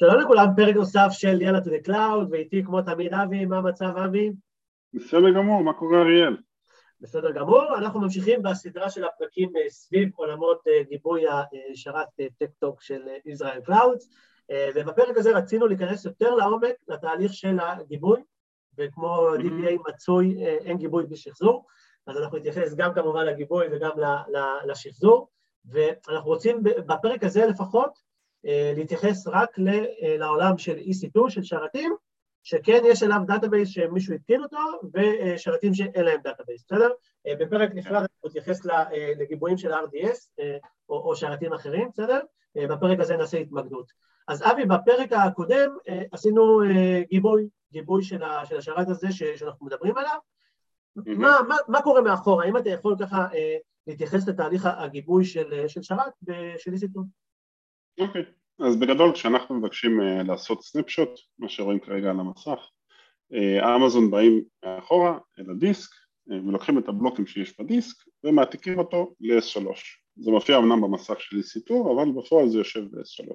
שלום לכולם, פרק נוסף של יאללה to the cloud, ואיתי כמו תמיד אבי, מה המצב אבי? בסדר גמור, מה קורה אריאל? בסדר גמור, אנחנו ממשיכים בסדרה של הפרקים אה, סביב עולמות אה, גיבוי השרת Tech Talk של Israel Clouds, ובפרק הזה רצינו להיכנס יותר לעומק לתהליך של הגיבוי, וכמו DBA מצוי, אה, אין גיבוי בלי שחזור, אז אנחנו נתייחס גם כמובן לגיבוי וגם לשחזור, ואנחנו רוצים בפרק הזה לפחות אה, להתייחס רק אה, לעולם של EC2, של שרתים, שכן יש אליו database שמישהו התקין אותו, ושרתים שאין להם database, בסדר? אה, בפרק נפרד אני מתייחס לגיבויים של RDS או, או שרתים אחרים, בסדר? בפרק הזה נעשה התמקדות. אז אבי, בפרק הקודם עשינו גיבוי, גיבוי של, של השרת הזה שאנחנו מדברים עליו. Mm-hmm. מה, מה, מה קורה מאחורה? האם אתה יכול ככה להתייחס לתהליך הגיבוי של, של שרת של EC2? אוקיי, okay. אז בגדול כשאנחנו מבקשים uh, לעשות סנפשוט, מה שרואים כרגע על המסך, uh, אמזון באים מאחורה אל הדיסק uh, ולוקחים את הבלוקים שיש בדיסק ומעתיקים אותו ל-S3. זה מופיע אמנם במסך של EC2, אבל בפועל זה יושב ב-S3.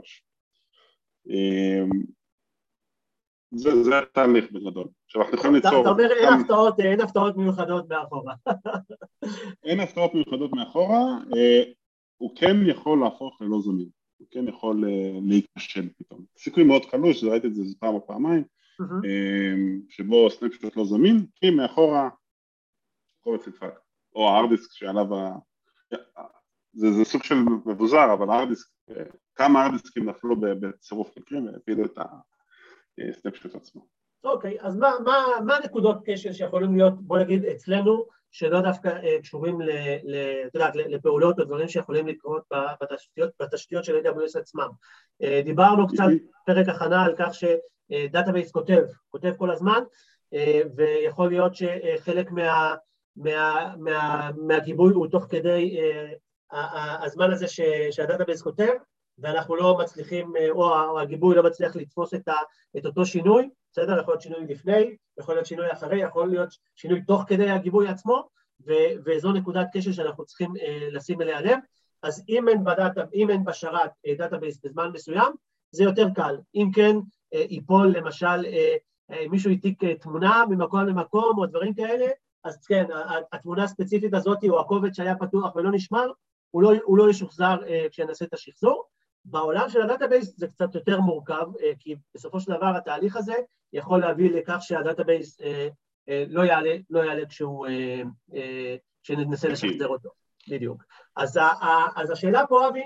זה, זה התהליך בגדול. עכשיו אנחנו יכולים ליצור... אתה אומר אין הפתעות, אין הפתעות מיוחדות מאחורה. אין הפתעות מיוחדות מאחורה, הוא כן יכול להפוך ללא זמין. הוא כן יכול אה, להיכשל פתאום. סיכוי מאוד קלוש, ראיתי את זה פעם או פעמיים, אה, שבו סנפשוט לא זמין, כי מאחורה קובץ נדפק, או הארדיסק שעליו ה... זה, זה סוג של מבוזר, אבל הארדיסק, אה, כמה הארדיסקים נפלו בצירוף מקרים והפילו את ה snapshot עצמו. אוקיי, אז מה, מה, מה הנקודות כשל שיכולים להיות, בוא נגיד, אצלנו, שלא דווקא אה, קשורים ל, ל, יודעת, לפעולות או דברים שיכולים לקרות בתשתיות, בתשתיות של AWS עצמם. אה, דיברנו קצת בפרק הכנה על כך ש database כותב, כותב כל הזמן, אה, ויכול להיות שחלק מה, מה, מה, מהגיבוי הוא תוך כדי הזמן הזה שה database כותב, ואנחנו לא מצליחים, או הגיבוי לא מצליח לתפוס את, ה, את אותו שינוי, בסדר? יכול להיות שינוי לפני, יכול להיות שינוי אחרי, יכול להיות שינוי תוך כדי הגיבוי עצמו, ו- וזו נקודת כשל שאנחנו צריכים uh, לשים אליה לב. אז אם אין, ב data, אם אין בשרת database uh, בזמן מסוים, זה יותר קל. אם כן, uh, ייפול למשל, uh, uh, מישהו העתיק uh, תמונה ממקום למקום או דברים כאלה, אז כן, התמונה הספציפית הזאת או הקובץ שהיה פתוח ולא נשמר, הוא לא, הוא לא ישוחזר uh, כשנעשה את השחזור. בעולם של ה database זה קצת יותר מורכב, uh, כי בסופו של דבר התהליך הזה יכול להביא לכך שה database אה, אה, לא יעלה, לא יעלה כשהוא, אה, כשננסה לשחזר אותו, בדיוק. אז, אז השאלה פה, אבי,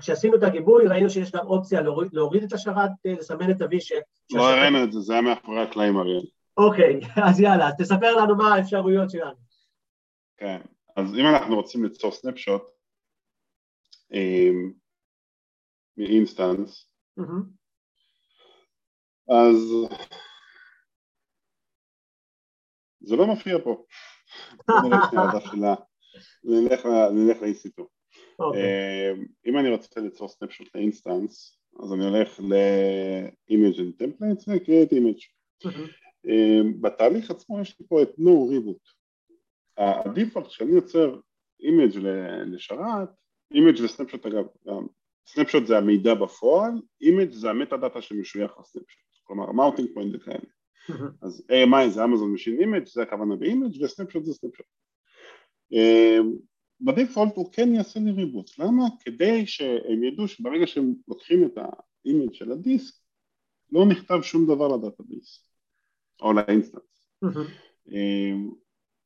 כשעשינו את הגיבוי ראינו שיש גם אופציה להוריד, להוריד את השרת, לסמן את ה-V ש... לא הראינו את זה, זה היה מאחורי הקלעים אריאל. אוקיי, אז יאללה, תספר לנו מה האפשרויות שלנו. כן, אז אם אנחנו רוצים ליצור סנפשוט מאינסטנס, mm-hmm. אז זה לא מופיע פה. נלך ל-EC2. אוקיי. אה, אם אני רוצה ליצור snapshot ל instance, אז אני הולך ל-image and templates ו-create image. אה, בתהליך עצמו יש לי פה את no reboot. ה default כשאני יוצר image לשרת, image ו snapshot אגב, snapshot זה המידע בפועל, image זה ה metadata שמשוייך ל snapshot. כלומר mounting point וכאלה. אז AMI זה Amazon Machine Image זה הכוונה ב image ו snapshot זה snapshot. אמ, ב default הוא כן יעשה לי reboot, למה? כדי שהם ידעו שברגע שהם לוקחים את ה image של הדיסק לא נכתב שום דבר ל database או ל instance. אמ,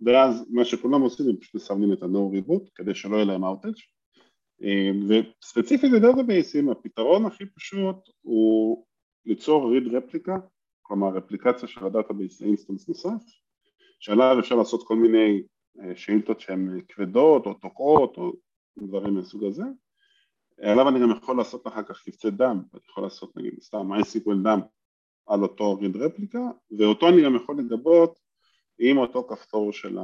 ואז מה שכולם עושים הם פשוט מסמנים את ה-No reboot כדי שלא יהיה להם outage וספציפית לדאטאבייסים הפתרון הכי פשוט הוא ליצור read replica, כלומר רפליקציה של ה database ל instance נוסף, שעליו אפשר לעשות כל מיני אה, שאילתות שהן כבדות או תוקעות או דברים מהסוג הזה, עליו אני גם יכול לעשות אחר כך קבצי dump, אני יכול לעשות נגיד סתם MySQL dump על אותו read replica, ואותו אני גם יכול לגבות עם אותו כפתור של ה...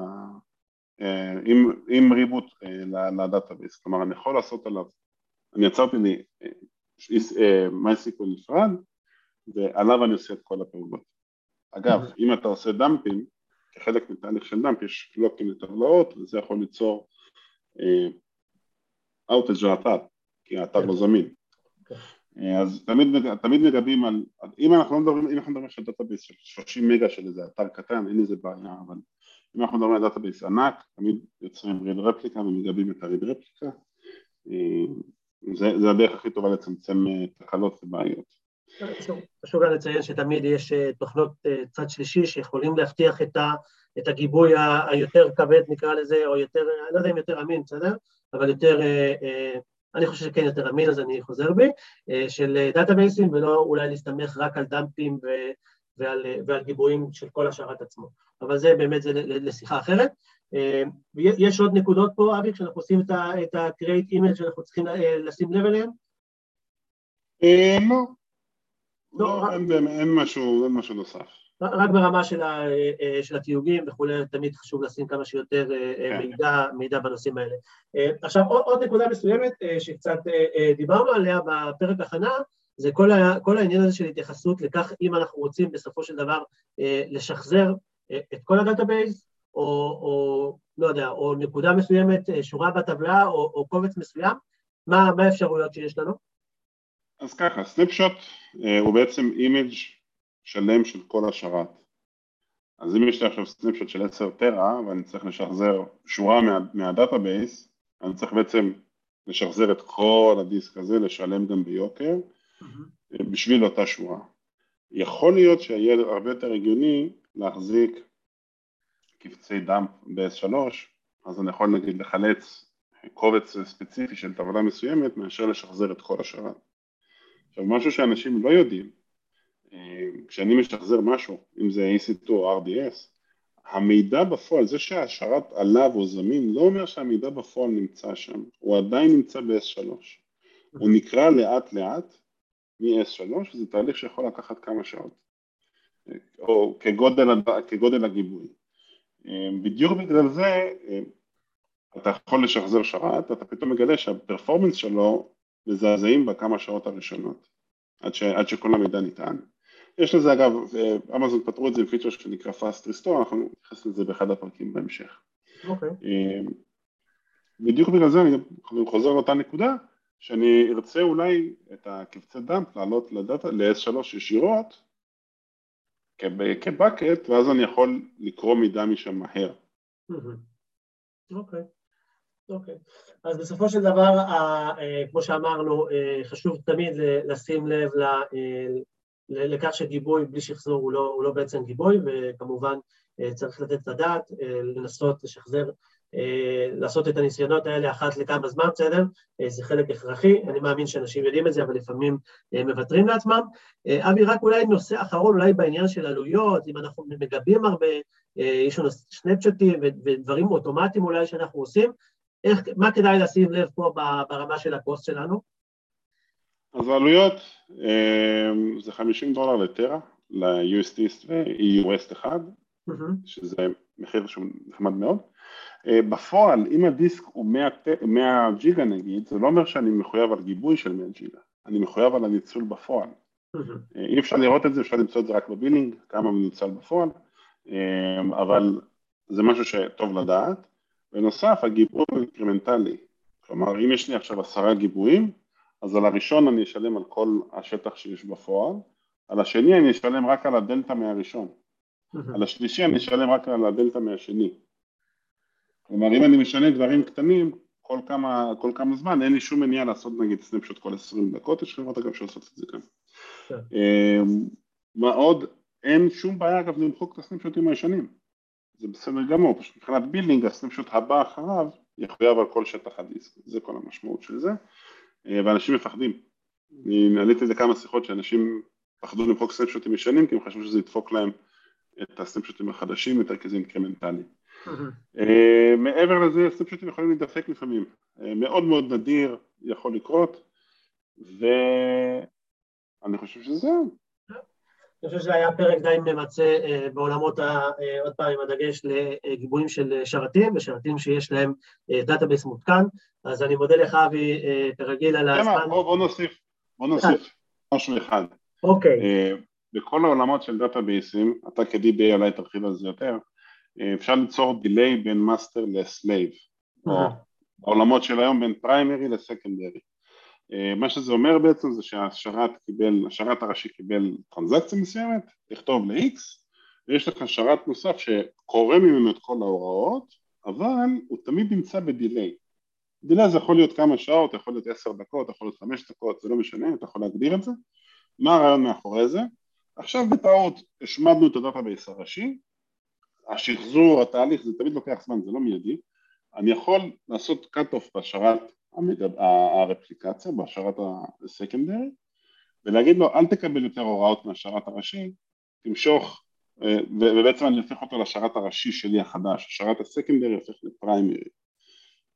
אה, עם, עם reboot אה, ל database, כלומר אני יכול לעשות עליו, אני יצרתי לי MySQL נפרד ועליו אני עושה את כל הפעולות. אגב, אם אתה עושה דאמפים, כחלק מתהליך של dump יש לוקים לטבלאות וזה יכול ליצור outage לאתר, כי האתר לא זמין. אז תמיד, תמיד מגבים על, אם אנחנו לא מדברים, אם אנחנו מדברים על database של 30 מגה של איזה אתר קטן, אין איזה בעיה, אבל אם אנחנו מדברים על database ענק, תמיד יוצרים read replica ומגבים את ה read replica, זה, זה הדרך הכי טובה לצמצם תקלות ובעיות. חשוב גם לציין שתמיד יש אה, תוכנות אה, צד שלישי שיכולים להבטיח את, ה, את הגיבוי היותר כבד נקרא לזה, או יותר, אני לא יודע אם יותר אמין, בסדר? אבל יותר, אה, אני חושב שכן יותר אמין, אז אני חוזר בי, של דאטאבייסים, ולא אולי להסתמך רק על דאמפים ו, ועל, ועל גיבויים של כל השרת עצמו. אבל זה באמת, זה לשיחה אחרת. יש עוד נקודות פה, אבי, כשאנחנו עושים את ה-create image שאנחנו צריכים לשים לב אליהן? לא. לא, לא אין, משהו, אין משהו נוסף. רק ברמה של, ה, אה, של התיוגים וכולי, תמיד חשוב לשים כמה שיותר אה, כן. מידע, מידע בנושאים האלה. אה, עכשיו, עוד, עוד נקודה מסוימת שקצת דיברנו עליה בפרק הכנה, זה כל, ה, כל העניין הזה של התייחסות לכך אם אנחנו רוצים בסופו של דבר לשחזר את כל ה database, או, או לא יודע, או נקודה מסוימת, שורה בטבלה, או, או קובץ מסוים, מה, מה האפשרויות שיש לנו? אז ככה, snapshot אה, הוא בעצם image שלם של כל השרת. אז אם יש לי עכשיו snapshot של 10 טרה ואני צריך לשחזר שורה מה, מה database, אני צריך בעצם לשחזר את כל הדיסק הזה, לשלם גם ביוקר, mm-hmm. בשביל אותה שורה. יכול להיות שיהיה הרבה יותר הגיוני להחזיק קבצי דאמפ ב-S3, אז אני יכול נגיד לחלץ קובץ ספציפי של טבלה מסוימת מאשר לשחזר את כל השרת. עכשיו משהו שאנשים לא יודעים, אה, כשאני משחזר משהו, אם זה EC2 או RDS, המידע בפועל, זה שהשרת עליו או זמין, לא אומר שהמידע בפועל נמצא שם, הוא עדיין נמצא ב-S3. הוא נקרא לאט לאט מ-S3, וזה תהליך שיכול לקחת כמה שעות, או כגודל, כגודל הגיבוי. אה, בדיוק בגלל זה אה, אתה יכול לשחזר שרת, אתה פתאום מגלה שהפרפורמנס שלו מזעזעים בכמה שעות הראשונות, עד, ש, עד שכל המידע נטען. יש לזה אגב, אה, אמזון פתרו את זה עם פיצ'ר שנקרא Fast Restore, אנחנו נתייחס לזה באחד הפרקים בהמשך. אוקיי. Okay. אה, בדיוק בגלל זה אני חוזר לאותה נקודה, שאני ארצה אולי את הקבצי דאמפ לעלות לדאטה, ל-S3 ישירות כבקט, ואז אני יכול לקרוא מידע משם מהר. אוקיי. Okay. אוקיי. אז בסופו של דבר, אה, כמו שאמרנו, אה, חשוב תמיד לשים לב אה, לכך שגיבוי בלי שחזור הוא לא, הוא לא בעצם גיבוי, וכמובן צריך לתת את הדעת, לנסות לשחזר, לעשות את הניסיונות האלה אחת לכמה זמן, בסדר? זה חלק הכרחי, אני מאמין שאנשים יודעים את זה, אבל לפעמים מוותרים לעצמם. אבי, רק אולי נושא אחרון, אולי בעניין של עלויות, אם אנחנו מגבים הרבה, יש לנו סנפצ'טים ודברים אוטומטיים אולי שאנחנו עושים, איך, מה כדאי לשים לב פה ברמה של הקוסט שלנו? אז העלויות אה, זה 50 דולר לטרה, ל-UST ו-EU West 1, שזה מחיר שהוא נחמד מאוד. אה, בפועל, אם הדיסק הוא 100, 100 ג'יגה נגיד, זה לא אומר שאני מחויב על גיבוי של 100 ג'יגה, אני מחויב על הניצול בפועל. אה, אי אפשר לראות את זה, אפשר למצוא את זה רק ב billing, כמה מנוצל בפועל, אבל זה משהו שטוב לדעת. בנוסף הגיבוי הוא אינקרמנטלי, כלומר אם יש לי עכשיו עשרה גיבויים, אז על הראשון אני אשלם על כל השטח שיש בפועל, על השני אני אשלם רק על הדלתא מהראשון, על השלישי אני אשלם רק על הדלתא מהשני. כלומר אם אני משנה דברים קטנים כל כמה, כל כמה זמן, אין לי שום מניעה לעשות נגיד snapshot כל עשרים דקות, יש חברות אגב שעושות את זה כאן. כן. אמ, מה עוד? אין שום בעיה אגב למחוק את הסנפשוטים הישנים. זה בסדר גמור, פשוט מבחינת billing ה snapshot הבא אחריו יחויב על כל שטח הדיסק, זה כל המשמעות של זה, אה, ואנשים מפחדים. אני נעליתי לכמה שיחות שאנשים פחדו למחוק סנפשוטים ישנים כי הם חשבו שזה ידפוק להם את הסנפשוטים החדשים יותר כי זה אינקרמנטלי. אה, מעבר לזה סנפשוטים יכולים להידפק לפעמים, אה, מאוד מאוד נדיר יכול לקרות, ואני חושב שזהו. אני חושב שזה היה פרק די ממצה אה, בעולמות, ה, עוד פעם עם הדגש לגיבויים של שרתים ושרתים שיש להם database מותקן, אז אני מודה לך אבי כרגיל על הזמן. בוא, בוא נוסיף, בוא נוסיף משהו אחד. אוקיי. בכל העולמות של דאטאבייסים, אתה כ-DBA אולי תרחיב על זה יותר, אפשר ליצור delay בין master ל slave, או בעולמות של היום בין primary ל secondary. מה שזה אומר בעצם זה שהשרת קיבל, השרת הראשי קיבל טרנזקציה מסוימת, לכתוב ל-X, ויש לך שרת נוסף שקורא ממנו את כל ההוראות, אבל הוא תמיד נמצא ב delay. delay זה יכול להיות כמה שעות, יכול להיות עשר דקות, יכול להיות חמש דקות, זה לא משנה, אתה יכול להגדיר את זה. מה הרעיון מאחורי זה? עכשיו בטעות השמדנו את ה database הראשי, השחזור, התהליך, זה תמיד לוקח זמן, זה לא מיידי, אני יכול לעשות cut off בשרת הרפליקציה, בשרת הסקנדרי, ולהגיד לו אל תקבל יותר הוראות מהשרת הראשי, תמשוך, אה, ובעצם אני הופך אותו לשרת הראשי שלי החדש, השרת הסקנדרי הופך לפריימרי,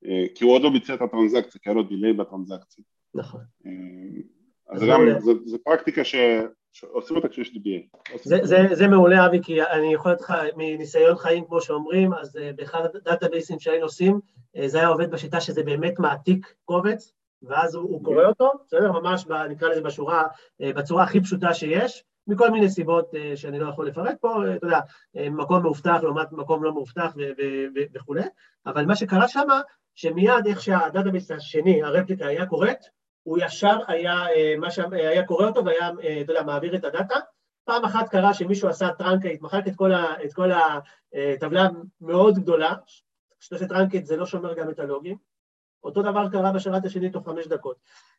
אה, כי הוא עוד לא ביצע את הטרנזקציה, כי היה לו דיליי בטרנזקציה. נכון. אז זה גם, זו פרקטיקה ש... עושים אותה כשיש DBA. זה, מעולה אבי, כי אני יכול לתת לך מניסיון חיים כמו שאומרים, אז אה, באחד הדאטאבייסים שהיינו עושים, אה, זה היה עובד בשיטה שזה באמת מעתיק קובץ, ואז הוא, קורא אותו, בסדר? ממש נקרא לזה בשורה, אה, בצורה הכי פשוטה שיש, מכל מיני סיבות שאני לא יכול לפרט פה, אתה יודע, מקום מאובטח לעומת מקום לא מאובטח וכולי, אבל מה שקרה שם, שמיד איך שה database השני, ה replica היה קוראת, הוא ישר היה, אה, מה שהיה קורא אותו והיה, אה, אתה יודע, מעביר את ה data. פעם אחת קרה שמישהו עשה truncate, מחק את כל, הטבלה אה, מאוד גדולה, כשאתה עושה truncate זה לא שומר גם את הלוגים, אותו דבר קרה בשרת השני תוך חמש דקות.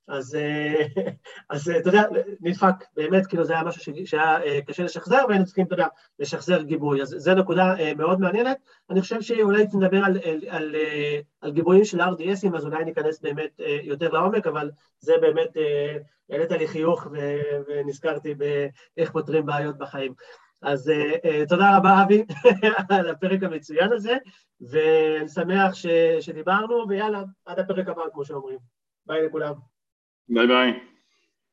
אז, אה, אז אה, אתה יודע, נדפק, באמת, כאילו זה היה משהו שהיה אה, קשה לשחזר, והיינו צריכים, אתה יודע, לשחזר גיבוי. אז זו נקודה מאוד מעניינת. אני חושב שאולי נדבר על, על, על, על גיבויים של RDSים, אז אולי ניכנס באמת יותר לעומק, אבל זה באמת, העלית לי חיוך ונזכרתי באיך פותרים בעיות בחיים. אז אה, אה, תודה רבה אבי על הפרק המצוין הזה, ואני שמח ש, שדיברנו, ויאללה, עד הפרק הבא כמו שאומרים. ביי לכולם. ביי ביי.